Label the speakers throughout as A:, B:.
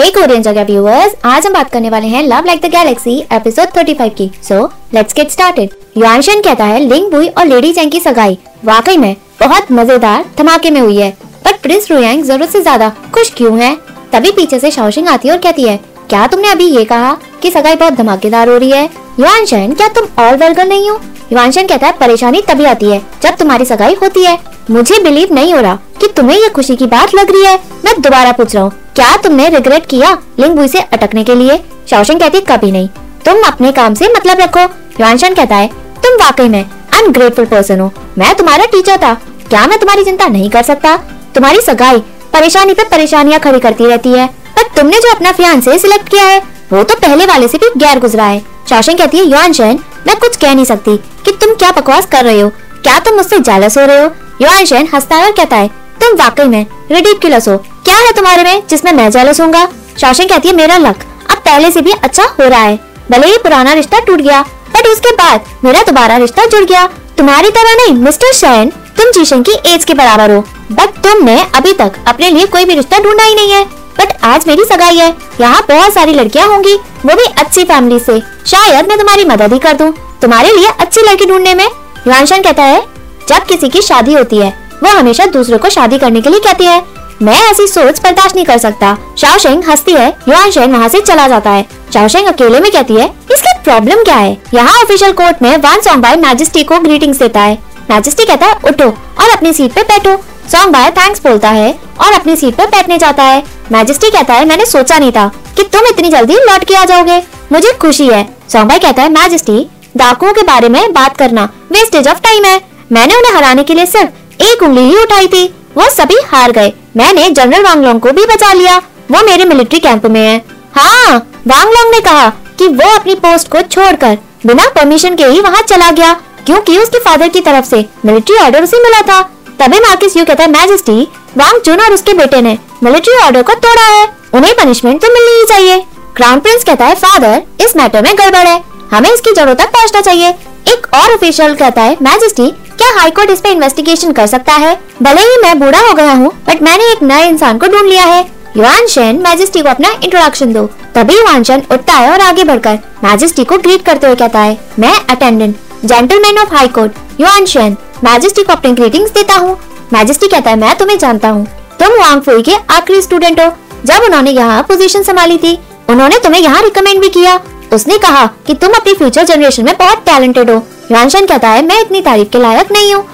A: हे Korean जगह viewers आज हम बात करने वाले हैं love like the galaxy episode 35 की। So let's get started Yuanshan कहता है, लिंग बुई और लेडी चैंग की सगाई। वाकई में, बहुत मज़ेदार धमाके में हुई है। पर प्रिंस रुयांग ज़रूरत से ज़्यादा खुश क्यों है? तभी पीछे से शाओशिंग आती है और कहती है, क्या तुमने अभी ये कहा कि सगाई बहुत धमाकेदार हो रही है? युआनशन क्या तुम और वर्गल नहीं हो? युआनशन कहता है, परेशानी तभी आती है जब तुम्हारी सगाई होती है। मुझे बिलीव नहीं हो रहा कि तुम्हें ये खुशी की बात लग रही है। मैं दोबारा पूछ रहा हूँ। क्या तुमने रिग्रेट किया लिंग बुई से अटकने के लिए? शाओशिंग कहती, कभी नहीं। तुम अपने काम से मतलब रखो। युआनशन कहता है, तुम वाकई में अनग्रेटफुल पर्सन हो। मैं तुम्हारा टीचर था। क्या मैं तुम्हारी चिंता नहीं कर सकता? तुम्हारी सगाई परेशानी पे परेशानियाँ खड़ी करती रहती है। पर तुमने जो अपना फियांसे सिलेक्ट किया है, वो तो पहले वाले से भी गैर गुजरा है। शाओशिंग कहती है युआनशन मैं कुछ कह नहीं सकती कि तुम क्या बकवास कर रहे हो। क्या तुम मुझसे जालस हो रहे हो? युआनशन हंसता है और कहता है तुम वाकई में रिडिकुलस हो क्या है तुम्हारे में जिसमें मैं जेलस होऊँगा? शाओशिंग कहती है, मेरा लक अब पहले से भी अच्छा हो रहा है। भले ही पुराना रिश्ता टूट गया बट उसके बाद मेरा दोबारा रिश्ता जुड़ गया। तुम्हारी तरह नहीं, मिस्टर शैन, तुम जीशन की एज के बराबर हो। बट तुमने अभी तक अपने लिए कोई भी रिश्ता ढूंढा ही नहीं है। बट आज मेरी सगाई है। यहाँ बहुत सारी लड़कियाँ होंगी, वो भी अच्छी फैमिली से। शायद मैं तुम्हारी मदद ही कर दूँ, तुम्हारे लिए अच्छी लड़की ढूँढने में। युवानशन कहता है, जब किसी की शादी होती है वो हमेशा दूसरे को शादी करने के लिए कहती है। मैं ऐसी सोच बर्दाश्त नहीं कर सकता। शाओशेंग हंसती है, युआनशेंग वहाँ से चला जाता है। शाओशेंग अकेले में कहती है, इसकी प्रॉब्लम क्या है? यहाँ ऑफिशियल कोर्ट में वान सॉन्ग बाय मैजेस्टी को ग्रीटिंग्स देता है। मैजेस्टी कहता है, उठो और अपनी सीट पे बैठो। सॉन्ग बाय थैंक्स बोलता है और अपनी सीट पे बैठने जाता है। मैजेस्टी कहता है, मैंने सोचा नहीं था कि तुम इतनी जल्दी लौट के आ जाओगे। मुझे खुशी है। सॉन्ग बाय कहता है मैजेस्टी डाकुओं के बारे में बात करना वेस्टेज ऑफ़ टाइम है। मैंने उन्हें हराने के लिए सिर्फ़ एक उंगली ही उठाई थी। वो सभी हार गए। मैंने जनरल वांगलोंग को भी बचा लिया। वो मेरे मिलिट्री कैंप में है। हाँ वांगलोंग ने कहा कि वो अपनी पोस्ट को छोड़कर बिना परमिशन के ही वहाँ चला गया, क्योंकि उसके फादर की तरफ़ से मिलिट्री ऑर्डर उसे मिला था। तभी मार्किस यू कहता है मैजेस्टी वांग चुन और उसके बेटे ने मिलिट्री ऑर्डर को तोड़ा है। उन्हें पनिशमेंट तो मिलनी ही चाहिए। क्राउन प्रिंस कहता है फादर इस मैटर में गड़बड़ है। हमें इसकी जड़ों तक पहुँचना चाहिए। एक और ऑफिशियल कहता है मैजेस्टी क्या हाई कोर्ट इस पे इन्वेस्टिगेशन कर सकता है? भले ही मैं बूढ़ा हो गया हूँ बट मैंने एक नए इंसान को ढूंढ लिया है। युवान शेन मैजेस्टी को अपना इंट्रोडक्शन दो। तभी युवान शेन उठता है और आगे बढ़कर मैजेस्टी को ग्रीट करते हुए कहता है, मैं attendant gentleman of high court Yuan Shen majesty को अपने ग्रीटिंग्स देता हूँ। मैजेस्टी कहता है, मैं तुम्हें जानता हूँ। तुम वांग फुई के आखिरी स्टूडेंट हो। जब उन्होंने यहाँ पोजीशन संभाली थी, उन्होंने तुम्हें यहाँ रिकमेंड भी किया। उसने कहा कि तुम अपनी फ्यूचर जनरेशन में बहुत टैलेंटेड हो। रानशन कहता है, मैं इतनी तारीफ़ के लायक नहीं हूँ।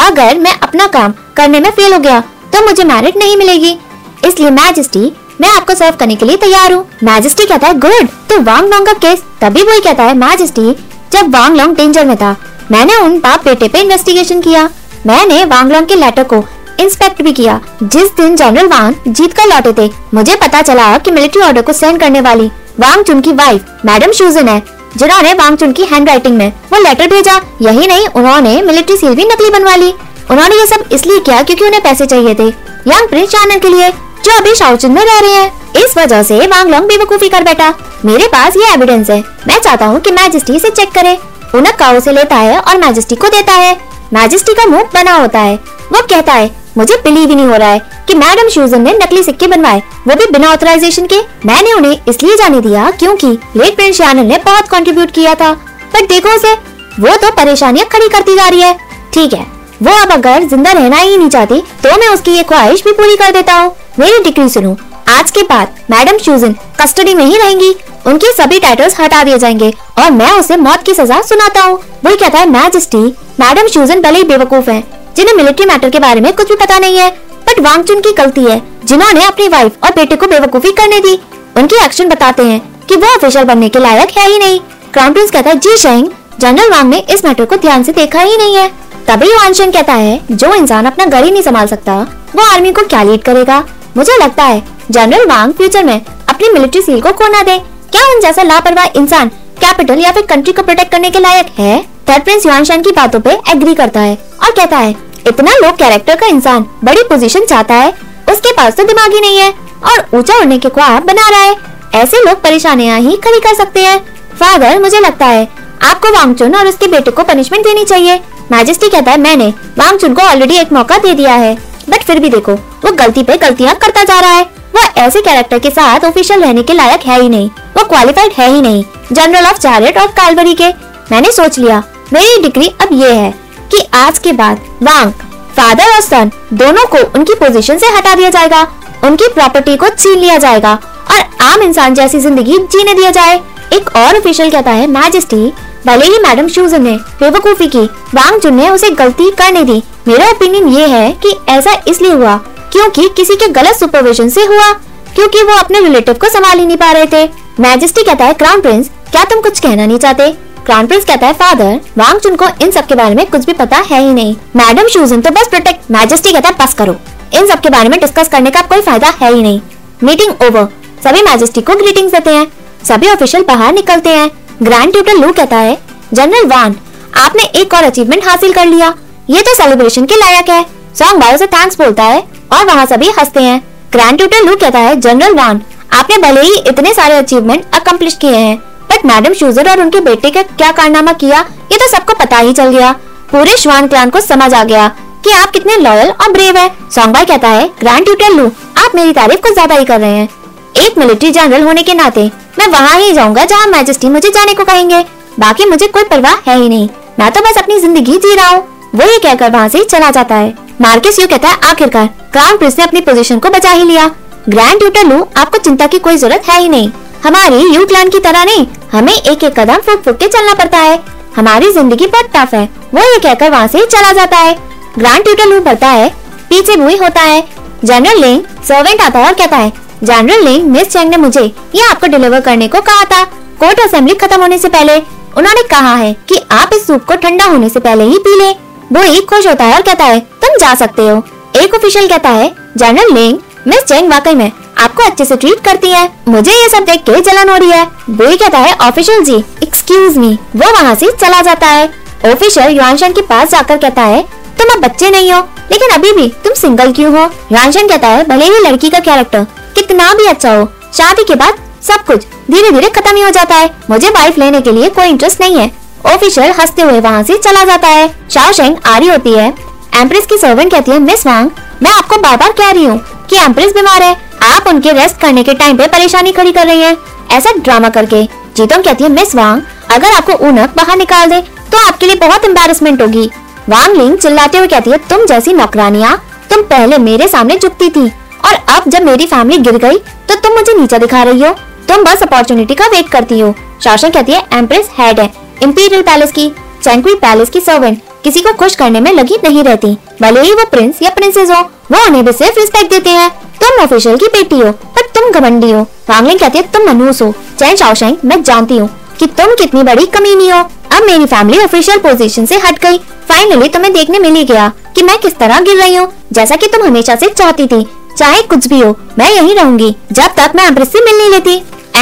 A: अगर मैं अपना काम करने में फेल हो गया तो मुझे मेरिट नहीं मिलेगी। इसलिए मैजेस्टी मैं आपको सर्व करने के लिए तैयार हूँ। मैजेस्टी कहता है गुड तो वांग लॉन्ग का केस तभी वही कहता है मैजेस्टी जब वांग लोंग डेंजर में था, मैंने उन बाप बेटे पे इन्वेस्टिगेशन किया। मैंने वांग लोंग के लेटर को इंस्पेक्ट भी किया। जिस दिन जनरल वांग जीत कर लौटे थे, मुझे पता चला कि मिलिट्री ऑर्डर को सेंड करने वाली वांग चुन की वाइफ मैडम शूजन है। जिन्होंने वांग चुन की हैंड राइटिंग में, वो लेटर भेजा। यही नहीं, उन्होंने मिलिट्री सील भी नकली बनवा ली। उन्होंने ये सब इसलिए किया क्योंकि उन्हें पैसे चाहिए थे। यंग प्रिंस जानने के लिए, जो अभी शाओचुन में रह रहे हैं। इस वजह से वांग लोंग बेवकूफ़ी कर बैठा। मेरे पास ये एविडेंस है। मैं चाहता हूँ कि मैजिस्ट्री इसे चेक करे। उन्हें काउ से लेता है और मैजिस्ट्री को देता है। मैजिस्ट्री का मुँह बना होता है। वो कहता है मुझे बिलीव ही नहीं हो रहा है कि मैडम शूजन ने नकली सिक्के बनवाए। वो भी बिना ऑथराइजेशन के। मैंने उन्हें इसलिए जाने दिया क्योंकि लेट प्रिंस शानल ने बहुत कंट्रीब्यूट किया था। पर देखो उसे, वो तो परेशानियाँ खड़ी करती जा रही है। ठीक है, वो अब अगर ज़िंदा रहना ही नहीं चाहती तो मैं उसकी ये ख्वाहिश भी पूरी कर देता हूँ। मेरी डिग्री सुनो, आज के बाद मैडम शूजन कस्टडी में ही रहेंगी। उनके सभी टाइटल्स हटा दिए जाएँगे और मैं उसे मौत की सजा सुनाता हूँ। वही कहता है मैजेस्टी मैडम शूजन भले ही बेवकूफ़ है जिन्हें मिलिट्री मैटर के बारे में कुछ भी पता नहीं है बट वांगचुन की गलती है, जिन्होंने अपनी वाइफ और बेटे को बेवकूफ़ी करने दी। उनके एक्शन बताते हैं कि वो ऑफिशियल बनने के लायक है ही नहीं। क्राउन प्रिंस कहता है, जी शेंग जनरल वांग ने इस मैटर को ध्यान से देखा ही नहीं है। तभी वानशेंग कहता है, जो इंसान अपना घर ही नहीं संभाल सकता, वो आर्मी को क्या लीड करेगा? मुझे लगता है जनरल वांग फ्यूचर में अपनी मिलिट्री सील को खोना दे। क्या उन जैसा लापरवाह इंसान कैपिटल या फिर कंट्री को प्रोटेक्ट करने के लायक है? थर्ड प्रिंस युआनशान की बातों पे एग्री करता है और कहता है, इतना लो कैरेक्टर का इंसान बड़ी पोजीशन चाहता है, उसके पास तो दिमाग ही नहीं है और ऊँचा उड़ने के ख्वाब बना रहा है। ऐसे लोग परेशानियाँ ही खड़ी कर सकते हैं। फादर मुझे लगता है आपको वांगचुन और उसके बेटे को पनिशमेंट देनी चाहिए। मैजेस्टी कहता है, मैंने वांगचुन को ऑलरेडी एक मौका दे दिया है। बट फिर भी देखो, वो गलती पे गलतियाँ करता जा रहा है। वो ऐसे कैरेक्टर के साथ ऑफिशियल रहने के लायक है ही नहीं। वो क्वालिफाइड है ही नहीं। जनरल ऑफ़ चैरिट और कालबरी के। मैंने सोच लिया मेरी डिग्री अब ये है कि आज के बाद वांग फादर और सन दोनों को उनकी पोजीशन से हटा दिया जाएगा, उनकी प्रॉपर्टी को छीन लिया जाएगा और आम इंसान जैसी ज़िंदगी जीने दिया जाए। एक और ऑफिशियल कहता है मैजेस्टी भले ही मैडम शूजन ने बेवकूफ़ी की, वांग जुन ने उसे गलती करने दी। मेरा ओपिनियन ये है कि ऐसा इसलिए हुआ क्योंकि किसी के गलत सुपरविजन से हुआ, क्योंकि वो अपने रिलेटिव को संभाल ही नहीं पा रहे थे। मैजेस्टी कहता है क्राउन प्रिंस क्या तुम कुछ कहना नहीं चाहते? क्राउन प्रिंस कहता है फादर वांग चुन को इन सब के बारे में कुछ भी पता है ही नहीं। मैडम शूजन तो बस प्रोटेक्ट मैजेस्टी कहता है, बस करो। इन सब के बारे में डिस्कस करने का कोई फ़ायदा है ही नहीं। मीटिंग ओवर सभी मैजेस्टी को ग्रीटिंग्स देते हैं। सभी ऑफिशियल बाहर निकलते हैं। ग्रैंड ट्यूटर लू कहता है जनरल वान आपने एक और अचीवमेंट हासिल कर लिया। ये तो सेलिब्रेशन के लायक है। सॉन्ग बायो से थैंक्स बोलता है और वहाँ सभी हँसते हैं। ग्रैंड ट्यूटर लू कहता है जनरल वान आपने भले ही इतने सारे अचीवमेंट अकम्प्लिश किए हैं मैडम शूजर और उनके बेटे का क्या कारनामा किया, ये तो सबको पता ही चल गया। पूरे श्वान क्लान को समझ आ गया कि आप कितने लॉयल और ब्रेव है। सॉन्ग बाय कहता है ग्रैंड ट्यूटर लू आप मेरी तारीफ़ कुछ ज़्यादा ही कर रहे हैं। एक मिलिट्री जनरल होने के नाते, मैं वहाँ ही जाऊँगा जहाँ मैजेस्टी मुझे जाने को कहेंगे। बाकी मुझे कोई परवाह है ही नहीं। मैं तो बस अपनी ज़िंदगी जी रहा हूँ। वो ये कहकर वहाँ से चला जाता है। मार्केस यू कहता है, आखिरकार क्राउन प्रिंस ने अपनी पोजीशन को बचा ही लिया। ग्रैंड ट्यूटर लू आपको चिंता की कोई ज़रूरत है ही नहीं। हमारी यू क्लान की तरह नहीं, हमें एक एक कदम फुक फुक के चलना पड़ता है। हमारी ज़िंदगी बहुत टफ है, वो ये कहकर वहाँ से चला जाता है। ग्रांड ट्यूटर लू बढ़ता है, पीछे बुई होता है। जनरल लिंग सर्वेंट आता है और कहता है जनरल लिंग मिस चैंग ने मुझे ये आपको डिलीवर करने को कहा था। कोर्ट असेंबली खत्म होने से पहले उन्होंने कहा है कि आप इस सूप को ठंडा होने से पहले ही पी ले। वो एक खुश होता है और कहता है, तुम जा सकते हो। एक ऑफिशियल कहता है जनरल लिंग मिस चेंग वाकई में आपको अच्छे से ट्रीट करती है। मुझे ये सब देख के जलन हो रही है। बोई कहता है ऑफिशियल जी? एक्सक्यूज मी वो वहाँ से चला जाता है। ऑफिशियल युआनशन के पास जाकर कहता है, तुम अब बच्चे नहीं हो, लेकिन अभी भी तुम सिंगल क्यों हो? युआनशन कहता है, भले ही लड़की का कैरेक्टर कितना भी अच्छा हो, शादी के बाद सब कुछ धीरे धीरे खत्म ही हो जाता है। मुझे वाइफ लेने के लिए कोई इंटरेस्ट नहीं है। ऑफिशियल हँसते हुए वहाँ से चला जाता है। शेंग आ रही होती है। एम्प्रेस की सर्वेंट कहती है मिस वांग मैं आपको बार बार कह रही हूँ कि एम्प्रेस बीमार है। आप उनके रेस्ट करने के टाइम पे परेशानी खड़ी कर रही हैं। ऐसा ड्रामा करके जीतोंग कहती है मिस वांग अगर आपको ऊनक बाहर निकाल दे तो आपके लिए बहुत एम्बेरसमेंट होगी। वांग लिंग चिल्लाते हुए कहती है, तुम जैसी नौकरानियाँ, तुम पहले मेरे सामने झुकती थी और अब जब मेरी फैमिली गिर गई तो तुम मुझे नीचा दिखा रही हो। तुम बस अपॉर्चुनिटी का वेट करती हो। शासन कहती है एम्प्रेस हेड है इम्पीरियल पैलेस की चैंक्वी पैलेस की सर्वेंट किसी को खुश करने में लगी नहीं रहती। भले ही वो प्रिंस या प्रिंसेस हो, वो उन्हें भी सिर्फ़ रिस्पेक्ट देते हैं। तुम ऑफिशियल की बेटी हो, पर तुम घमंडी हो। वांगलिंग कहती है, तुम मनूस हो। चैन शाओशेंग मैं जानती हूँ कि तुम कितनी बड़ी कमीनी हो। अब मेरी फैमिली ऑफिशियल पोजीशन से हट गई। फाइनली तुम्हें देखने मिल ही गया कि मैं किस तरह गिर रही हूँ। जैसा कि तुम हमेशा से चाहती थी, चाहे कुछ भी हो, मैं यही रहूँगी, जब तक मैं एम्प्रेस से मिल नहीं लेती।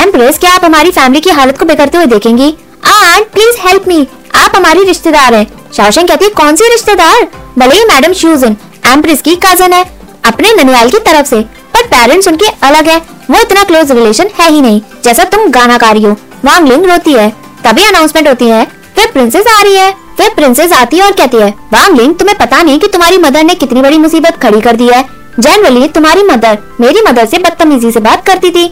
A: एम्प्रेस क्या आप हमारी फैमिली की हालत को बिगड़ते हुए देखेंगी? आंट प्लीज़ हेल्प मी आप हमारी रिश्तेदार हैं। शाओशेंग कहती है, कौन सी रिश्तेदार? भले ही मैडम शूजन एम्प्रेस की कज़न है, अपने ननियाल की तरफ़ से, पर पेरेंट्स उनके अलग है, वो इतना क्लोज रिलेशन है ही नहीं, जैसा तुम गाना गा रही हो। वांग लिंग रोती है, तभी अनाउंसमेंट होती है, फिर प्रिंसेस आ रही है, फिर प्रिंसेस आती है और कहती है वांग लिंग तुम्हें पता नहीं कि तुम्हारी मदर ने कितनी बड़ी मुसीबत खड़ी कर दी है। जनरली तुम्हारी मदर मेरी मदर से बदतमीजी से बात करती थी।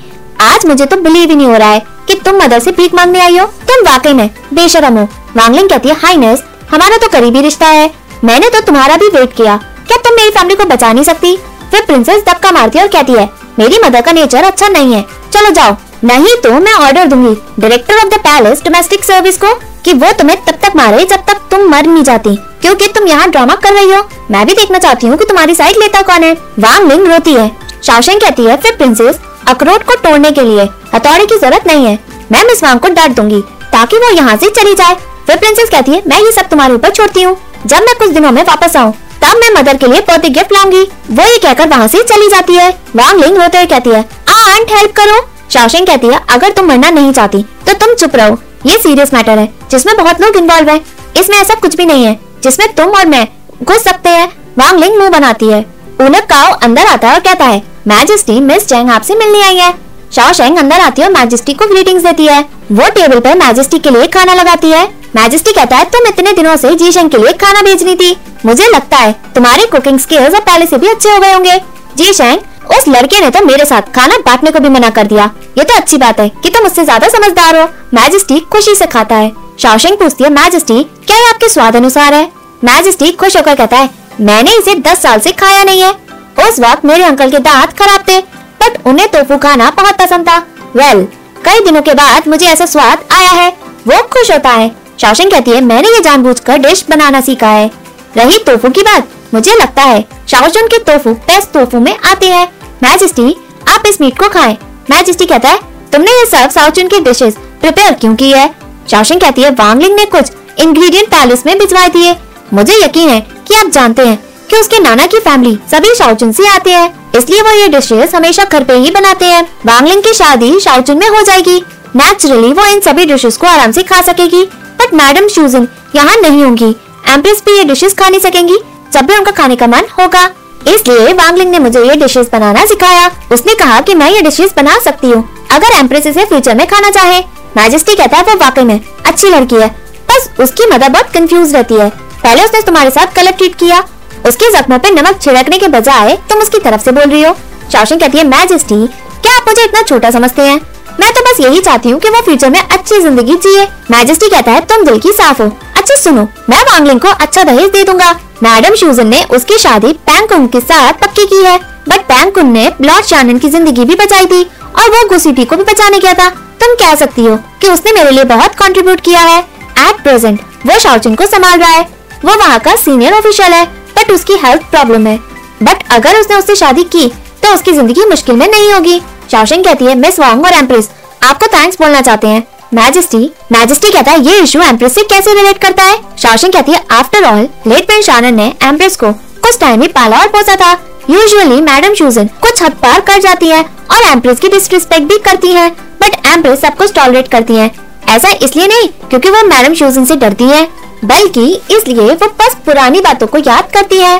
A: आज मुझे तो बिलीव ही नहीं हो रहा है कि तुम मदर से भीख मांगने आई हो। तुम वाकई में बेशरम हो। वांगलिंग कहती है हाईनेस हमारा तो करीबी रिश्ता है। मैंने तो तुम्हारा भी वेट किया। क्या तुम मेरी फैमिली को बचा नहीं सकती? फिर प्रिंसेस धक्का मारती है और कहती है, मेरी मदर का नेचर अच्छा नहीं है। चलो जाओ। नहीं तो मैं ऑर्डर दूँगी director of the palace domestic service को कि वो तुम्हें तब तक मारे जब तक तुम मर नहीं जाती। क्योंकि तुम यहाँ ड्रामा कर रही हो। मैं भी देखना चाहती हूँ कि तुम्हारी साइड लेता कौन है। वांग लिंग रोती है। शाओशेंग कहती है, फिर प्रिंसेस अखरोट को तोड़ने के लिए। हथौड़े की ज़रूरत नहीं है। मैं मिस वांग को डांट दूँगी ताकि वो यहाँ से चली जाए। फिर प्रिंसेस कहती है, मैं ये सब तुम्हारे ऊपर छोड़ती हूँ। जब मैं कुछ दिनों में वापस आऊँ, तब मैं मदर के लिए बर्थडे गिफ्ट लाऊँगी। वो ये कहकर वहाँ से चली जाती है। वांग लिंग रोते हुए कहती है आंट हेल्प करो। शाओशेंग कहती है, अगर तुम मरना नहीं चाहती तो तुम चुप रहो। ये सीरियस मैटर है, जिसमें बहुत लोग इन्वॉल्व हैं। इसमें ऐसा कुछ भी नहीं है, जिसमें तुम और मैं घुस सकते हैं। वांग लिंग मुँह बनाती है। उनक काओ अंदर आता है और कहता है मैजेस्टी मिस चैंग आपसे मिलने आई है। शाओ शेंग अंदर आती है और मैजेस्टी को ग्रीटिंग्स देती है। वो टेबल पर मैजेस्टी के लिए खाना लगाती है। मैजेस्टी कहता है, तुम इतने दिनों से जी शेंग के लिए खाना भेजनी थी। मुझे लगता है, तुम्हारे कुकिंग स्किल्स अब पहले से भी अच्छे हो गए होंगे। जी शेंग उस लड़के ने तो मेरे साथ खाना बांटने को भी मना कर दिया। ये तो अच्छी बात है कि तुम उससे ज़्यादा समझदार हो। मैजेस्टी खुशी से खाता है। शाओशेंग पूछती है मैजेस्टी क्या ये आपके स्वाद अनुसार है? मैजेस्टी खुश होकर कहता है, मैंने इसे दस साल से खाया नहीं है। उस वक्त मेरे अंकल के दांत खराब थे बट उन्हें तोफू खाना बहुत पसंद था। वेल कई दिनों के बाद मुझे ऐसा स्वाद आया है। वो खुश होता है। शाओशेंग कहती है, मैंने ये जानबूझकर डिश बनाना सीखा है। रही तोफू की बात? मुझे लगता है शाओशुन के तोफू बेस्ट तोफू में आते हैं। मैजेस्टी आप इस मीट को खाएँ। मैजेस्टी कहता है, तुमने ये सब साउचुन की डिशेस प्रिपेयर क्यों की है? शाओशुन कहती है, वांगलिंग ने कुछ इंग्रेडिएंट पैलेस में भिजवाए दिए। मुझे यकीन है कि आप जानते हैं कि उसके नाना की फैमिली सभी शाओचुन से आते हैं। इसलिए वो ये डिशेस हमेशा घर पे ही बनाते हैं। वांगलिंग की शादी शाओचुन में हो जाएगी। नेचुरली वो इन सभी डिशेस को आराम से खा सकेगी। बट मैडम शूजन यहाँ नहीं होंगी। एम्प्रेस भी ये डिशेस खा नहीं सकेंगी। जब भी उनका खाने का मन होगा। इसलिए वांगलिंग ने मुझे ये डिशेस बनाना सिखाया। उसने कहा कि मैं ये डिशेस बना सकती हूँ। अगर एम्प्रेस इसे फ्यूचर में खाना चाहे। मैजेस्टी कहता है, वो वाकई में अच्छी लड़की है। बस उसकी मदर बहुत कंफ्यूज रहती है। पहले उसने तुम्हारे साथ गलत ट्रीट किया। उसके जख्मों पे नमक छिड़कने के बजाय तुम उसकी तरफ़ से बोल रही हो। शाओशिंग कहती है मैजेस्टी क्या आप मुझे इतना छोटा समझते हैं? मैं तो बस यही चाहती हूँ कि वो फ्यूचर में अच्छी ज़िंदगी जिए। मैजेस्टी कहता है, तुम दिल की साफ़ हो। अच्छा सुनो, मैं वांगलिंग को अच्छा दहेज दे दूँगा। मैडम शूजन ने उसकी शादी पैंकुन के साथ पक्की की है। बट पैंकुन ने लॉर्ड शानन की ज़िंदगी भी बचाई थी और वो गुसीटी को भी बचाने गया था। तुम कह सकती हो कि उसने मेरे लिए बहुत कंट्रीब्यूट किया है। एट प्रेजेंट वो शाओचुन को संभाल रहा है। वो वहाँ का सीनियर ऑफिशियल है बट उसकी हेल्थ प्रॉब्लम है। बट अगर उसने उससे शादी की तो उसकी ज़िंदगी मुश्किल में नहीं होगी। शाओशिंग कहती है, मिस वांग और एम्प्रेस, आपको थैंक्स बोलना चाहते हैं। मैजेस्टी मैजेस्टी कहता है, ये इशू एम्प्रेस से कैसे रिलेट करता है? शाओशिंग कहती है आफ्टर ऑल लेट प्रिंस शानन ने एम्प्रेस को कुछ टाइम ही पाला और पोसा था। यूजुअली मैडम शूजन कुछ हद पार कर जाती है और एम्प्रेस की डिसरिस्पेक्ट भी करती है बट एम्प्रेस सब कुछ टॉलरेट करती है। ऐसा इसलिए नहीं, क्योंकि वो मैडम शूजन से डरती है, बल्कि इसलिए वो बस पुरानी बातों को याद करती है।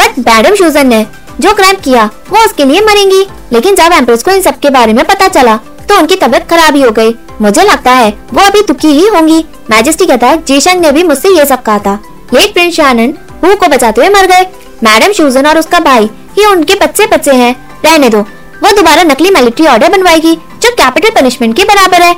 A: बट मैडम शूजन ने जो क्राइम किया, वो उसके लिए मरेंगी। लेकिन जब एम्प्रेस को इन सब के बारे में पता चला तो उनकी तबीयत खराब ही हो गई। मुझे लगता है, वो अभी दुखी ही होंगी। मैजेस्टी कहता है, जीशन ने भी मुझसे ये सब कहा था। Late prince Shanan who co बचाते हुए मर गए। मैडम शूजन और उसका भाई, ये उनके बच्चे बच्चे हैं। रहने दो। वो दोबारा नकली मिलिट्री ऑर्डर बनवाएगी, जो कैपिटल पनिशमेंट के बराबर है।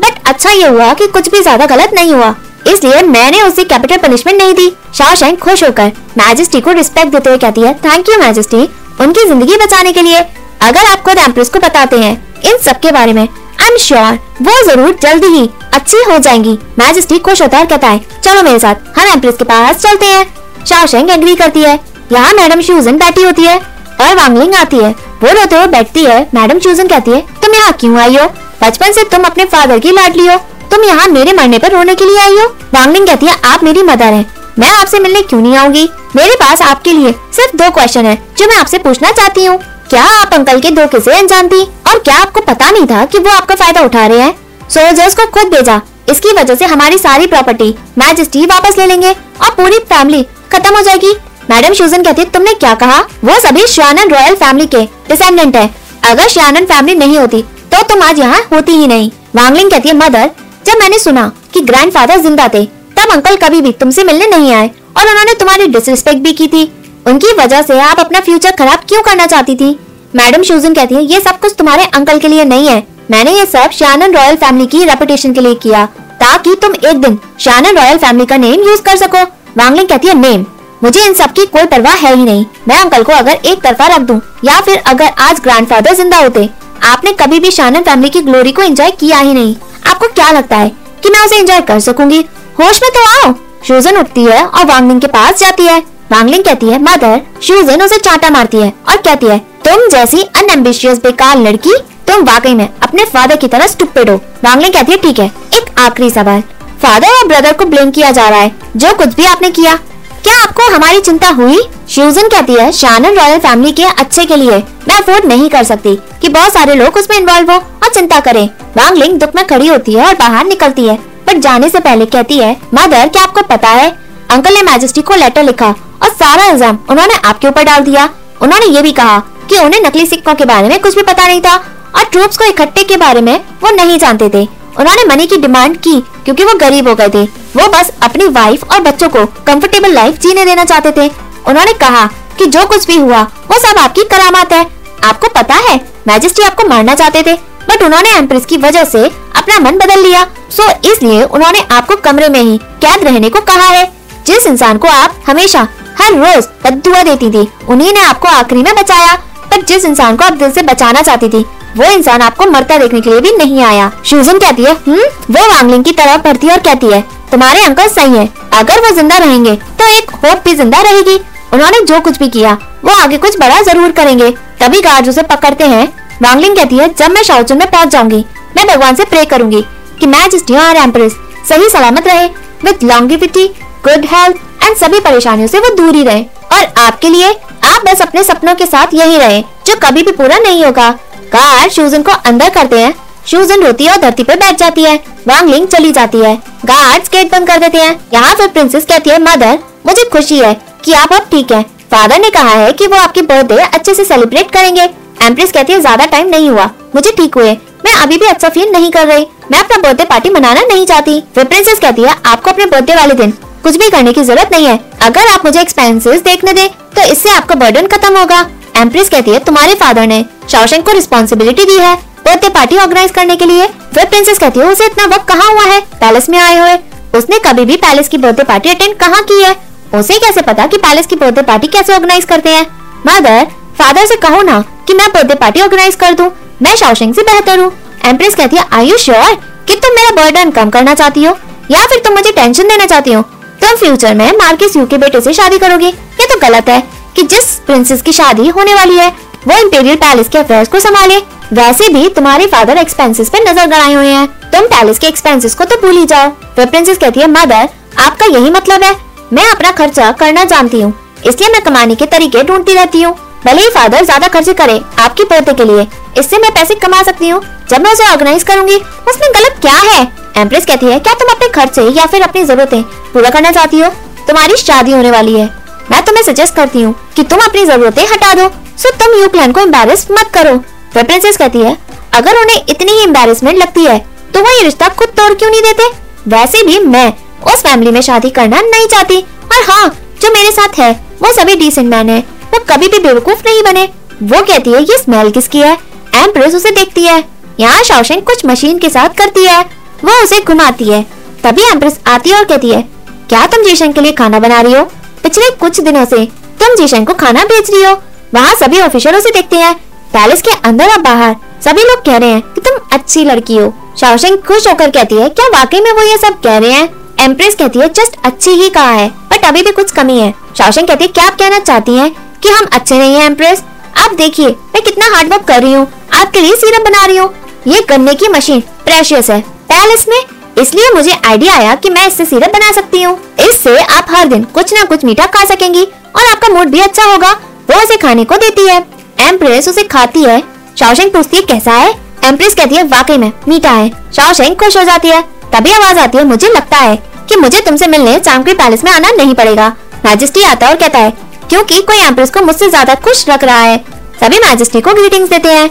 A: बट अच्छा ये हुआ कि कुछ भी ज़्यादा गलत नहीं हुआ। इसलिए मैंने उसे कैपिटल पनिशमेंट नहीं दी। शाह खुश होकर मैजेस्टी को रिस्पेक्ट देते हुए कहती है थैंक यू मैजेस्टी उनकी ज़िंदगी बचाने के लिए। अगर आप खुद एम्प्रेस को बताते हैं इन सब के बारे में आई एम श्योर वो ज़रूर जल्दी ही अच्छी हो जाएँगी। मैजेस्टी खुश होता है कहता है, चलो मेरे साथ, हम एम्प्रेस के पास चलते हैं। शाओशेंग एग्री करती है। यहाँ मैडम शूजन बैठी होती है और वांगलिंग आती है। वो रोते हुए बैठती है। मैडम शूजन कहती है, तुम यहाँ क्यों आई हो? बचपन से तुम अपने फादर की लाडली हो। तुम यहाँ मेरे मरने पर रोने के लिए आई हो? वांगलिंग कहती है, आप मेरी मदर हैं। मैं आपसे मिलने क्यों नहीं आऊँगी? मेरे पास आपके लिए सिर्फ़ दो क्वेश्चन है, जो मैं आपसे पूछना चाहती हूँ। क्या आप अंकल के दो किसे अनजान थी? और क्या आपको पता नहीं था की वो आपका फ़ायदा उठा रहे हैं? सोल्जर्स को खुद भेजा। इसकी वजह से हमारी सारी प्रॉपर्टी मैजेस्टी वापस ले लेंगे और पूरी फैमिली खत्म हो जाएगी। मैडम शूजन कहती है, तुमने क्या कहा? वो सभी श्यानन रॉयल फैमिली के डिसेंडेंट है। अगर श्यानन फैमिली नहीं होती तो तुम आज यहाँ होती ही नहीं। वांगलिंग कहती है, मदर जब मैंने सुना कि ग्रैंडफादर ज़िंदा थे, तब अंकल कभी भी तुमसे मिलने नहीं आए और उन्होंने तुम्हारी डिसरिस्पेक्ट भी की थी। उनकी वजह से आप अपना फ्यूचर खराब क्यों करना चाहती थी? मैडम शूजन कहती है, ये सब कुछ तुम्हारे अंकल के लिए नहीं है। मैंने ये सब शानन रॉयल फैमिली की रेपुटेशन के लिए किया, ताकि तुम एक दिन शानन रॉयल फैमिली का नेम यूज़ कर सको। वांगलिंग कहती है नेम मुझे इन सब की कोई परवाह है ही नहीं। मैं अंकल को अगर एक तरफा रख दूँ, या फिर अगर आज ग्रैंडफादर ज़िंदा होते आपने कभी भी शानन फैमिली की ग्लोरी को एंजॉय किया ही नहीं। आपको क्या लगता है कि मैं उसे एंजॉय कर सकूँगी? होश में तो आओ। शूजन उठती है और वांगलिंग के पास जाती है। वांगलिंग कहती है, मदर शूजन उसे चाटा मारती है और कहती है, तुम जैसी अनएम्बिशियस बेकार लड़की, तुम वाकई में अपने फादर की तरह स्टूपिड हो। वांगलिंग कहती है, ठीक है, एक आखिरी सवाल। फादर और ब्रदर को ब्लेम किया जा रहा है। जो कुछ भी आपने किया क्या आपको हमारी चिंता हुई? श्यूजन कहती है, शानन रॉयल फैमिली के अच्छे के लिए मैं अफोर्ड नहीं कर सकती कि बहुत सारे लोग उसमें इन्वॉल्व हो और चिंता करें। वांगलिंग दुख में खड़ी होती है और बाहर निकलती है। बट जाने से पहले कहती है, मदर, क्या आपको पता है? अंकल ने मैजेस्टी को लेटर लिखा और सारा इल्ज़ाम उन्होंने आपके ऊपर डाल दिया। उन्होंने ये भी कहा कि उन्हें नकली सिक्कों के बारे में कुछ भी पता नहीं था और ट्रूप्स को इकट्ठे के बारे में वो नहीं जानते थे। उन्होंने मनी की डिमांड की, क्योंकि वो गरीब हो गए थे। वो बस अपनी वाइफ और बच्चों को कंफर्टेबल लाइफ जीने देना चाहते थे। उन्होंने कहा कि जो कुछ भी हुआ, वो सब आपकी करामात है। आपको पता है मैजिस्ट्री आपको मारना चाहते थे बट उन्होंने एम्प्रेस की वजह से अपना मन बदल लिया। सो इसलिए उन्होंने आपको कमरे में ही कैद रहने को कहा है। जिस इंसान को आप हमेशा, हर रोज बदुआ देती थी, उन्हीं ने आपको आखिरी में बचाया। पर जिस इंसान को आप दिल से बचाना चाहती थी, वो इंसान आपको मरता देखने के लिए भी नहीं आया। शूजन कहती है हम्म वो वांगलिंग की तरफ़ बढ़ती और कहती है, तुम्हारे अंकल सही है, अगर वो ज़िंदा रहेंगे तो एक होप भी ज़िंदा रहेगी। उन्होंने जो कुछ भी किया, वो आगे कुछ बड़ा ज़रूर करेंगे। तभी गार्ड उसे पकड़ते हैं। वांगलिंग कहती है, जब मैं शाओचुन में पहुँच जाऊँगी, मैं भगवान से प्रे करूँगी कि मैजेस्टी और एम्प्रेस सही सलामत रहे। With longevity good health and सभी परेशानियों से वो दूर ही रहे। और आपके लिए आप बस अपने सपनों के साथ यही रहे, जो कभी भी पूरा नहीं होगा। गार्ड शूजन को अंदर करते हैं। शूजन रोती है और धरती पर बैठ जाती है। वांगलिंग चली जाती है। गार्ड्स गेट बंद कर देते हैं। यहाँ फिर प्रिंसेस कहती है, मदर, मुझे खुशी है कि आप अब ठीक है। फादर ने कहा है कि वो आपकी बर्थडे अच्छे से सेलिब्रेट करेंगे। एम्प्रेस कहती है, ज़्यादा टाइम नहीं हुआ। मुझे ठीक हुए। मैं अभी भी अच्छा फील नहीं कर रही। मैं अपना बर्थडे पार्टी मनाना नहीं चाहती। फिर प्रिंसेस कहती है, आपको अपने बर्थडे वाले दिन कुछ भी करने की ज़रूरत नहीं है। अगर आप मुझे एक्सपेंसेस देखने दे तो इससे आपका बर्डन खत्म होगा। एम्प्रेस कहती है, तुम्हारे फादर ने शाओशेंग को रिस्पॉन्सिबिलिटी दी है बर्थडे पार्टी ऑर्गेनाइज करने के लिए। फिर प्रिंसेस कहती है, उसे इतना वक्त कहाँ हुआ है? पैलेस में आए हुए। उसने कभी भी पैलेस की बर्थडे पार्टी अटेंड कहाँ की है? उसे कैसे पता कि पैलेस की बर्थडे पार्टी कैसे ऑर्गेनाइज करते हैं? मदर फादर से कहो ना कि मैं बर्थडे पार्टी ऑर्गेनाइज कर दूँ। मैं शाओशेंग से बेहतर हूँ। एम्प्रेस कहती है आई यू श्योर कि तुम मेरा बर्डन कम करना चाहती हो? या फिर तुम मुझे टेंशन देना चाहती हो? तुम फ्यूचर में मार्केस यू के बेटे से शादी करोगे। ये तो गलत है कि जिस प्रिंसेस की शादी होने वाली है, वो इंपीरियल पैलेस के अफेयर्स को संभाले। वैसे भी तुम्हारे फादर एक्सपेंसेस पे नज़र गड़ाए हुए हैं। तुम पैलेस के एक्सपेंसेस को तो भूल ही जाओ। फिर प्रिंसेस कहती है मदर आपका यही मतलब है। मैं अपना खर्चा करना जानती हूँ। इसलिए मैं कमाने के तरीके ढूंढती रहती हूँ। भले ही फादर ज़्यादा खर्चे करे आपकी पोते के लिए, इससे मैं पैसे कमा सकती हूँ। जब मैं उसे ऑर्गेनाइज करूँगी, उसमें गलत क्या है? एम्प्रेस कहती है, क्या तुम अपने खर्चे या फिर अपनी जरूरतें पूरा करना चाहती हो? तुम्हारी शादी होने वाली है। मैं तुम्हें सजेस्ट करती हूँ कि तुम अपनी जरूरतें हटा दो। सो तुम यू प्लान को एम्बेरस मत करो। फिर प्रिंसेस कहती है, अगर उन्हें इतनी ही एम्बेरसमेंट लगती है तो वो ये रिश्ता खुद तोड़ क्यों नहीं देते? वैसे भी मैं उस फैमिली में शादी करना नहीं चाहती। और हाँ जो मेरे साथ है, वो सभी डिसेंट मैन है। वो कभी भी बेवकूफ़ नहीं बने। वो कहती है, ये स्मेल किसकी है? एम्प्रेस उसे देखती है, यहाँ शौशन कुछ मशीन के साथ करती है। वो उसे घुमाती है। तभी एम्प्रेस आती है और कहती है, क्या तुम जीशन के लिए खाना बना रही हो? पिछले कुछ दिनों से तुम जीशन को खाना भेज रही हो। वहाँ सभी ऑफिसर उसे देखते हैं। पैलेस के अंदर और बाहर सभी लोग कह रहे हैं कि तुम अच्छी लड़की हो। शाओशेंग खुश होकर कहती है, क्या वाकई में वो ये सब कह रहे हैं? एम्प्रेस कहती है, जस्ट अच्छी ही कहा है, बट अभी भी कुछ कमी है। शाओशेंग कहती है, क्या आप कहना चाहती हैं कि हम अच्छे नहीं हैं, एम्प्रेस? आप देखिए, मैं कितना हार्ड वर्क कर रही हूँ। आपके लिए सीरप बना रही हूँ। ये गन्ने की मशीन प्रेशियस है। पैलेस में। इसलिए मुझे आइडिया आया कि मैं इससे सिरप बना सकती हूँ। इससे आप हर दिन कुछ ना कुछ मीठा खा सकेंगी और आपका मूड भी अच्छा होगा। वो उसे खाने को देती है। एम्प्रेस उसे खाती है। शाओशेंग पूछती है, कैसा है? एम्प्रेस कहती है, वाकई में मीठा है। शाओशेंग खुश हो जाती है। तभी आवाज़ आती है, मुझे लगता है कि मुझे तुमसे मिलने चांकरी पैलेस में आना नहीं पड़ेगा। मैजिस्ट्री आता है और कहता है, क्योंकि कोई एम्प्रेस को मुझसे ज़्यादा खुश रख रहा है। सभी मैजिस्ट्री को ग्रीटिंग्स देते हैं।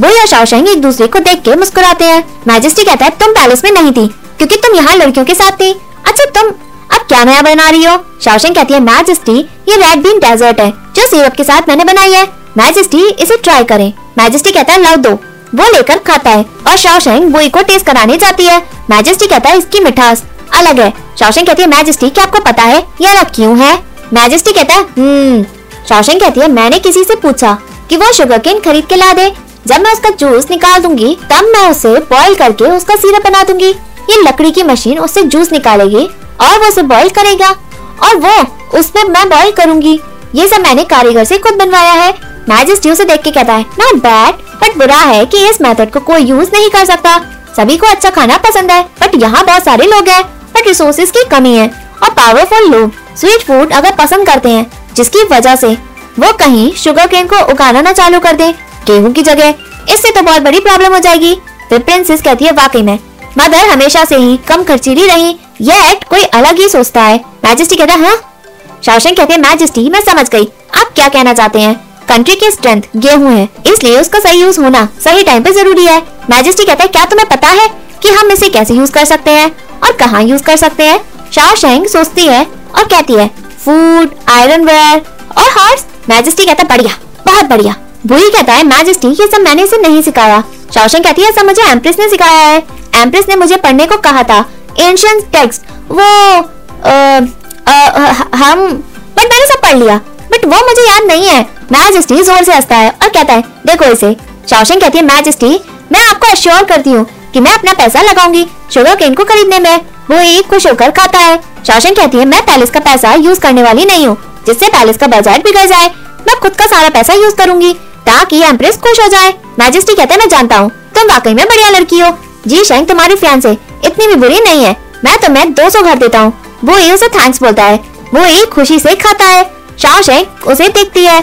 A: वो या शाओशेंग एक दूसरे को देख के मुस्कुराते हैं। मैजिस्ट्री कहता है, तुम पैलेस में नहीं थी, क्योंकि तुम यहाँ लड़कियों के साथ थी। अच्छा तुम अब क्या नया बना रही हो? शाओशेंग कहती है, मैजिस्ट्री, ये रेड बीन डेजर्ट है, जो सिरप के साथ मैंने बनाई है। मैजिस्ट्री, इसे ट्राई करे। मैजिस्ट्री कहता है, लाओ दो। वो लेकर खाता है और शाओशेंग वो को टेस्ट कराने जाती है। मैजिस्ट्री कहता है, इसकी मिठास अलग है। शाओशेंग कहती है, मैजिस्ट्री, क्या आपको पता है ये अलग क्यों है? मैजिस्ट्री कहता है हम्म। शाओशेंग कहती है, मैंने किसी से पूछा कि वो शुगर केन खरीद के ला दे। जब मैं उसका जूस निकाल दूँगी, तब मैं उसे बॉईल करके उसका सिरप बना दूँगी। ये लकड़ी की मशीन उससे जूस निकालेगी और वो उसे बॉईल करेगा। और वो उसमें मैं बॉईल करूँगी। ये सब मैंने कारीगर से खुद बनवाया है। मैजिस्ट्री उसे देख के कहता है नॉट बैड बट बुरा है कि इस मेथड को कोई यूज़ नहीं कर सकता। सभी को अच्छा खाना पसंद है बट यहाँ बहुत सारे लोग हैं बट रिसोर्सेज की कमी है। और पावरफुल लोग स्वीट फ़ूड अगर पसंद करते हैं, जिसकी वजह से वो कहीं शुगर केन को उगाना ना चालू कर दे। गेहूँ की जगह। इससे तो बहुत बड़ी प्रॉब्लम हो जाएगी। फिर प्रिंसेस कहती है, वाकई में, मदर हमेशा से ही कम खर्चीली रही यह एक्ट कोई अलग ही सोचता है। मैजेस्टी कहता है हाँ। शासन कहते हैं मैजेस्टी मैं समझ गई। आप क्या कहना चाहते हैं? कंट्री की स्ट्रेंथ गेहूँ है, इसलिए उसका सही यूज़ होना सही टाइम पे ज़रूरी है। मैजेस्टी कहता है, क्या तुम्हें पता है कि हम इसे कैसे यूज़ कर सकते हैं और कहाँ यूज़ कर सकते हैं? शाह शेंग सोचती है और कहती है फ़ूड आयरन वेयर और हॉर्स मैजेस्टी कहता है, बढ़िया, बहुत बढ़िया। बुई कहता है मैजेस्टी ये सब मैंने इसे नहीं सिखाया। शाओशेंग कहती है सब मुझे एम्प्रेस ने सिखाया है। एम्प्रेस ने मुझे पढ़ने को कहा था। एंशियंट टेक्स्ट वो आ, आ, हम बट मैंने सब पढ़ लिया। बट वो मुझे याद नहीं है। मैजेस्टी ज़ोर से हंसता है और कहता है देखो इसे। शाओशेंग कहती है मैजेस्टी मैं आपको अश्योर करती हूँ कि मैं अपना पैसा लगाऊँगी शुगर केन को खरीदने में। वो एक खुश होकर खाता है। शासन कहती है मैं पैलेस का पैसा यूज़ करने वाली नहीं हूँ। जिससे पैलेस का बजट बिगड़ जाए मैं खुद का सारा पैसा यूज़ करूँगी। ताकि एम्प्रेस खुश हो जाए। मैजेस्टी कहते हैं मैं जानता हूँ, तुम वाकई में बढ़िया लड़की हो। जी शेंग तुम्हारी फ़ैन से इतनी भी बुरी नहीं है। मैं तुम्हें दो सौ घर देता हूँ। वो उसे थैंक्स बोलता है। वो एक खुशी से खाता है। शाओशेंग उसे देखती है।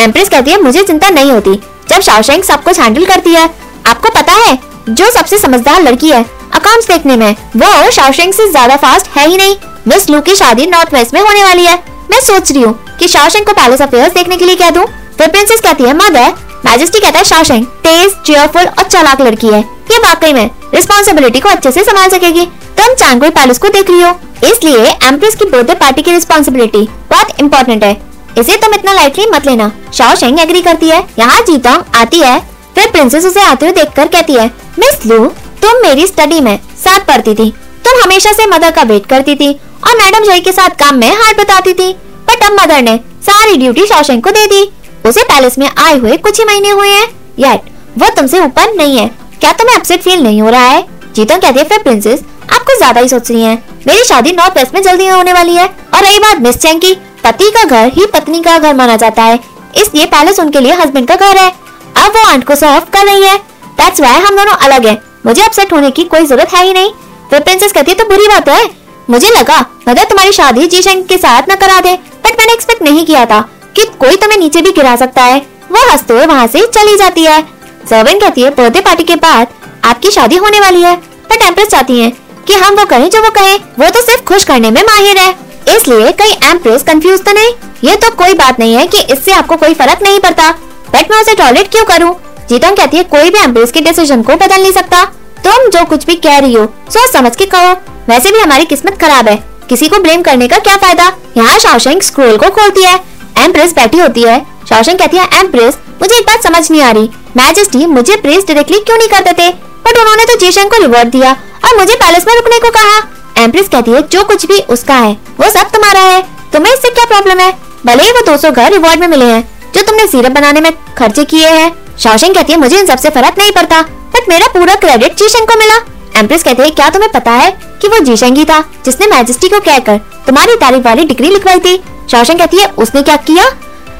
A: एम्प्रेस कहती है, मुझे चिंता नहीं होती। जब शाओशेंग सब कुछ हैंडल करती है, आपको पता है, जो सबसे समझदार लड़की है अकाउंट्स देखने में, वो शाओशेंग से ज़्यादा फास्ट है ही नहीं। मिस लू की शादी नॉर्थ वेस्ट में होने वाली है। मैं सोच रही हूँ कि शाओशेंग को पैलेस अफेयर्स देखने के लिए कह दूँ। फिर प्रिंसेस कहती है मदर मैजेस्टी कहता है शाओशेंग तेज चेयरफुल और चालाक लड़की है। ये वाकई में। रिस्पॉन्सिबिलिटी को अच्छे से संभाल सकेगी। तुम चांगुई पैलेस को देख रही हो इसलिए एम्प्रेस की बर्थडे पार्टी की रिस्पॉन्सिबिलिटी बहुत इम्पोर्टेंट है। इसे तुम इतना लाइटली मत लेना। शाओ एग्री करती है। यहाँ जीता आती है। फिर प्रिंसेस उसे आते हुए देखकर कहती है मिस लू तुम मेरी स्टडी में साथ पढ़ती थी। तुम हमेशा से मदर का वेट करती थी और मैडम जय के साथ काम में हाथ बताती थी। बट अब मदर ने सारी ड्यूटी शौशंक को दे दी। उसे पैलेस में आए हुए कुछ ही महीने हुए हैं। येट वो तुमसे ऊपर नहीं है। क्या तुम्हें अपसेट फील नहीं हो रहा है? जीतन कहती है फिर प्रिंसेस आप कुछ ज़्यादा ही सोच रही हैं। मेरी शादी नॉर्थ वेस्ट में जल्दी होने वाली है। और रही बात मिस चैंग की पति का घर ही पत्नी का घर माना जाता है। इसलिए पैलेस उनके लिए हस्बैंड का घर है। अब वो आंट को सर्व कर रही है। दैट्स व्हाई हम दोनों अलग हैं। मुझे अपसेट होने की कोई ज़रूरत है ही नहीं। फिर प्रिंसेस कहती है तो बुरी बात है। मुझे लगा मदर तुम्हारी शादी जी शंक के साथ न करा दे बट मैंने एक्सपेक्ट नहीं किया था। कि कोई तुम्हें नीचे भी गिरा सकता है। वो हँसते हुए वहाँ से चली जाती है। सर्वेंट कहती है, बर्थडे पार्टी के बाद आपकी शादी होने वाली है। बट एम्प्रेस चाहती है कि हम वो कहें जो वो कहे। वो तो सिर्फ़ खुश करने में माहिर है। इसलिए कई एम्प्रेस कंफ्यूज तो नहीं। ये तो कोई बात नहीं है कि इससे आपको कोई फ़र्क नहीं पड़ता। बट मैं उसे टॉयलेट क्यों करूँ? जीतन कहती है, कोई भी एम्प्रेस के डिसीज़न को बदल नहीं सकता। तुम जो कुछ भी कह रही हो, सोच समझ के कहो। वैसे भी हमारी किस्मत खराब है। किसी को ब्लेम करने का क्या फ़ायदा? यहाँ शाओशेंग स्क्रोल को खोलती है। एम्प्रेस बैठी होती है। शाओशेंग कहती है एम्प्रेस मुझे एक बात समझ नहीं आ रही। मैजेस्टी मुझे प्रेस डायरेक्टली क्यों नहीं करते थे? बट उन्होंने तो जेशंग को रिवॉर्ड दिया। और मुझे पैलेस में रुकने को कहा। एम्प्रेस कहती है, जो कुछ भी उसका है, वो सब तुम्हारा है। तुम्हें इससे क्या प्रॉब्लम है? भले ही वो 200 घर रिवॉर्ड में मिले हैं, जो तुमने सीरप बनाने में खर्चे किए हैं। शौशन कहती है, मुझे इन सबसे फ़र्क नहीं पड़ता। बट मेरा पूरा क्रेडिट जीशंग को मिला। एम्प्रेस कहते हैं, क्या तुम्हें पता है कि वो जीशंगी था जिसने मैजेस्टी को कहकर तुम्हारी तारीफ़ वाली डिग्री लिखवाई थी। शाओशेंग कहती है, उसने क्या किया?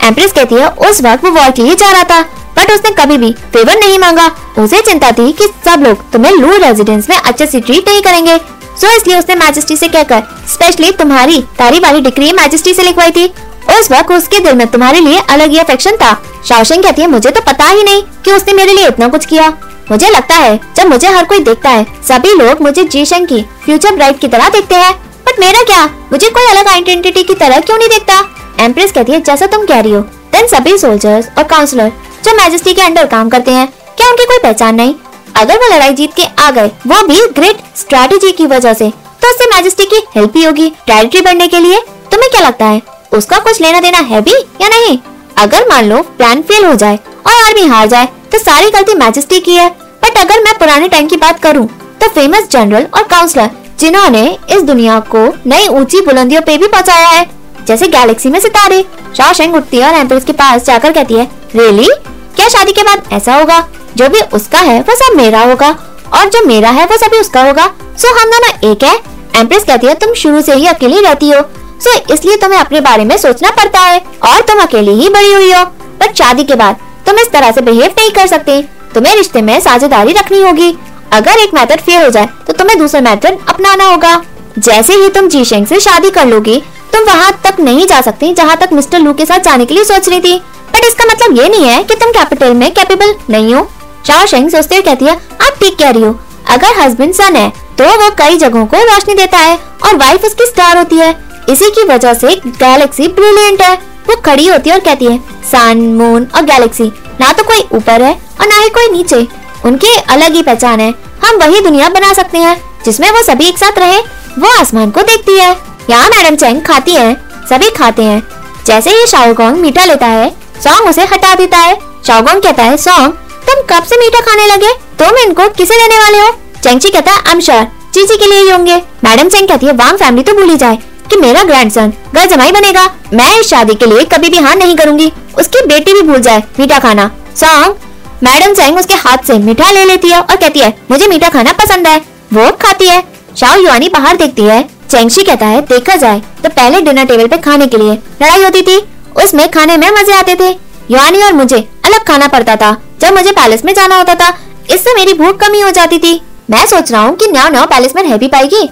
A: एम्प्रेस कहती है, उस वक्त वो वॉर के लिए जा रहा था बट उसने कभी भी फेवर नहीं मांगा। उसे चिंता थी कि सब लोग तुम्हें लू रेजिडेंस में अच्छे से ट्रीट नहीं करेंगे। सो इसलिए उसने मैजेस्टी से कहकर स्पेशली तुम्हारी तारीफ़ वाली डिग्री मैजेस्टी से लिखवाई थी। उस वक्त उसके दिल में तुम्हारे लिए अलग ही अफेक्शन था। शाओशेंग कहती है, मुझे तो पता ही नहीं कि उसने मेरे लिए इतना कुछ किया। मुझे लगता है, जब मुझे हर कोई देखता है, सभी लोग मुझे जीशंग की फ्यूचर ब्राइड की तरह देखते हैं। बट मेरा क्या? मुझे कोई अलग आइडेंटिटी की तरह क्यों नहीं देखता? एम्प्रेस कहती है, जैसा तुम कह रही हो। देन सभी सोल्जर्स और काउंसलर जो मैजेस्टी के अंडर काम करते हैं, क्या उनकी कोई पहचान नहीं? अगर वो लड़ाई जीत के आ गए, वो भी ग्रेट स्ट्रेटेजी की वजह से तो उससे मैजेस्टी की हेल्प ही होगी। टेरिटरी बढ़ने के लिए तुम्हें क्या लगता है? उसका कुछ लेना देना है भी या नहीं? अगर मान लो प्लान फेल हो जाए और आर्मी हार जाए तो सारी गलती मैजेस्टी की है। बट अगर मैं पुराने टाइम की बात करूँ तो फ़ेमस जनरल और काउंसलर जिन्होंने इस दुनिया को नई ऊँची बुलंदियों पे भी पहुँचाया है। जैसे गैलेक्सी में सितारे शाओशेंग उठती है और एम्प्रेस के पास जाकर कहती है रेली क्या शादी के बाद ऐसा होगा? जो भी उसका है, वो सब मेरा होगा। और जो मेरा है, वो सभी उसका होगा। सो हम दोनों एक है? एम्प्रेस कहती है, तुम शुरू से ही अकेली रहती हो। सो इसलिए तुम्हें अपने बारे में सोचना पड़ता है और तुम अकेली ही बड़ी हुई हो। पर शादी के बाद तुम इस तरह से बिहेव नहीं कर सकते। तुम्हें रिश्ते में साझेदारी रखनी होगी। अगर एक मेथड फेल हो जाए तो तुम्हें दूसरा मेथड अपनाना होगा। जैसे ही तुम जी जीशेंग से शादी कर लोगी, तुम वहाँ तक नहीं जा सकती जहाँ तक मिस्टर लू के साथ जाने के लिए सोच रही थी। बट इसका मतलब ये नहीं है कि तुम कैपिटल में कैपेबल नहीं हो। चाओ शेंग सोचते हुए कहती है, आप ठीक कह रही हो। अगर हस्बैंड सन है तो वो कई जगहों को रोशनी देता है और वाइफ उसकी स्टार होती है। इसी की वजह से गैलेक्सी ब्रिलियंट है। वो खड़ी होती है और कहती है सन मून और गैलेक्सी ना तो कोई ऊपर है और ना ही कोई नीचे। उनकी अलग ही पहचान है। हम वही दुनिया बना सकते हैं, जिसमें वो सभी एक साथ रहे। वो आसमान को देखती है। यहाँ मैडम चैंग खाती है। सभी खाते हैं। जैसे ही शाओगोंग मीठा लेता है, सॉन्ग उसे हटा देता है। शाओगोंग कहता है, सॉन्ग, तुम कब से मीठा खाने लगे? तुम इनको किसे देने वाले हो? चेंगची कहता है अमशर चीची के लिए ही होंगे। मैडम चैंग कहती है वांग फैमिली तो भूली जाए। कि मेरा ग्रैंडसन घर जमाई बनेगा। मैं इस शादी के लिए कभी भी हाँ नहीं करूँगी। उसकी बेटी भी भूल जाए, मीठा खाना। सॉन्ग मैडम चेंग उसके हाथ से मीठा ले लेती है और कहती है, मुझे मीठा खाना पसंद है। वो खाती है। शाओ युवानी बाहर देखती है। चेंगशी कहता है, देखा जाए तो पहले डिनर टेबल पे खाने के लिए लड़ाई होती थी। उसमें खाने में मज़े आते थे। युवानी और मुझे अलग खाना पड़ता था। जब मुझे पैलेस में जाना होता था, इससे मेरी भूख कमी हो जाती थी। मैं सोच रहा हूँ कि न्याओ न्याओ पैलेस में रह भी पाएगी।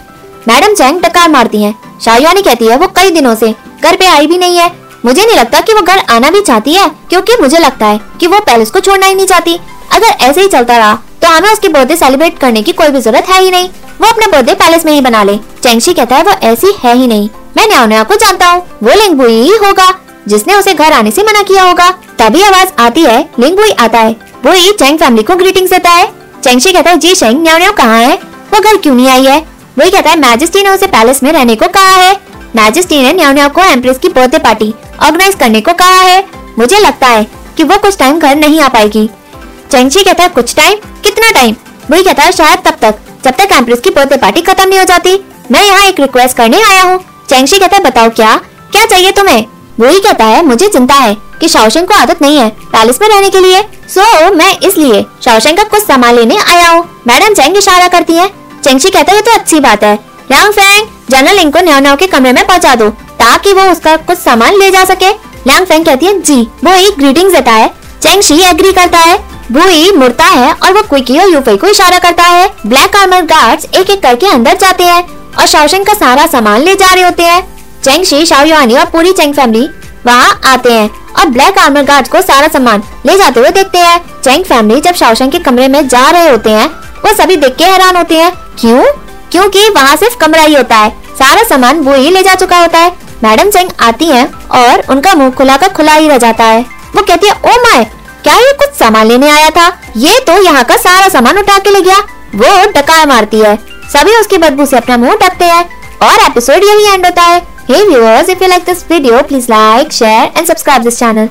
A: मैडम चैंग टकार मारती हैं। शाहयुआनी कहती है, वो कई दिनों से घर पे आई भी नहीं है। मुझे नहीं लगता कि वो घर आना भी चाहती है, क्योंकि मुझे लगता है कि वो पैलेस को छोड़ना ही नहीं चाहती। अगर ऐसे ही चलता रहा तो हमें उसकी बर्थडे सेलिब्रेट करने की कोई भी ज़रूरत है ही नहीं। वो अपना बर्थडे पैलेस में ही बना ले। चेंगशी कहता है, वो ऐसी है ही नहीं। मैं न्याओ को जानता हूँ। वो लिंगबुई ही होगा, जिसने उसे घर आने से मना किया होगा। तभी आवाज़ आती है, लिंगबुई आता है। वो ही चैंग फैमिली को ग्रीटिंग्स देता है। चेंगशी कहता है, जी शेंग न्याओ कहाँ है? वो घर क्यों नहीं आई है? वही कहता है मैजेस्टी ने उसे पैलेस में रहने को कहा है। मैजेस्टी ने न्याओ को एम्प्रेस की बर्थडे पार्टी ऑर्गेनाइज करने को कहा है। मुझे लगता है कि वो कुछ टाइम घर नहीं आ पाएगी। चेंगशी कहता है, कुछ टाइम? कितना टाइम? वही कहता है, शायद तब तक, जब तक एम्प्रेस की बर्थडे पार्टी खत्म नहीं हो जाती। मैं यहाँ एक रिक्वेस्ट करने आया हूँ। चेंगशी कहता है, बताओ क्या? क्या चाहिए तुम्हें? वही कहता है, मुझे चिंता है कि शाओशेंग को आदत नहीं है पैलेस में रहने के लिए। सो, मैं इसलिए शाओशेंग का कुछ सामान लेने आया हूँ। मैडम चेंग इशारा करती है चेंगशी कहता है तो अच्छी बात है। रंग फेंग जनरल लिंग को न्याओ के कमरे में पहुँचा दो, ताकि वो उसका कुछ सामान ले जा सके। लैंग फेंग कहती है, जी, वो एक ग्रीटिंग देता है। चेंगशी एग्री करता है। बुई मुड़ता है और वो क्विकी और यूफई को इशारा करता है। ब्लैक आर्मर गार्ड्स एक एक करके अंदर जाते हैं और शाओशेंग का सारा सामान ले जा रहे होते हैं। चेंग शी शाओयुआनी और पूरी चेंग फैमिली वहाँ आते हैं और ब्लैक आर्मर गार्ड को सारा सामान ले जाते हुए देखते हैं। चेंग फैमिली जब शाओशेंग के कमरे में जा रहे होते हैं वो सभी देख के हैरान होते हैं। क्यों? क्योंकि वहाँ सिर्फ़ कमरा ही होता है। सारा सामान वो ही ले जा चुका होता है। मैडम सिंह आती हैं और उनका मुँह खुला का खुला ही रह जाता है। वो कहती है ओ माय क्या ये कुछ सामान लेने आया था? ये तो यहाँ का सारा सामान उठा के ले गया। वो डकार मारती है। सभी उसकी बदबू से अपना मुँह ढकते हैं और एपिसोड यही एंड होता है। Hey viewers, if you like this video, please like, share and subscribe this channel.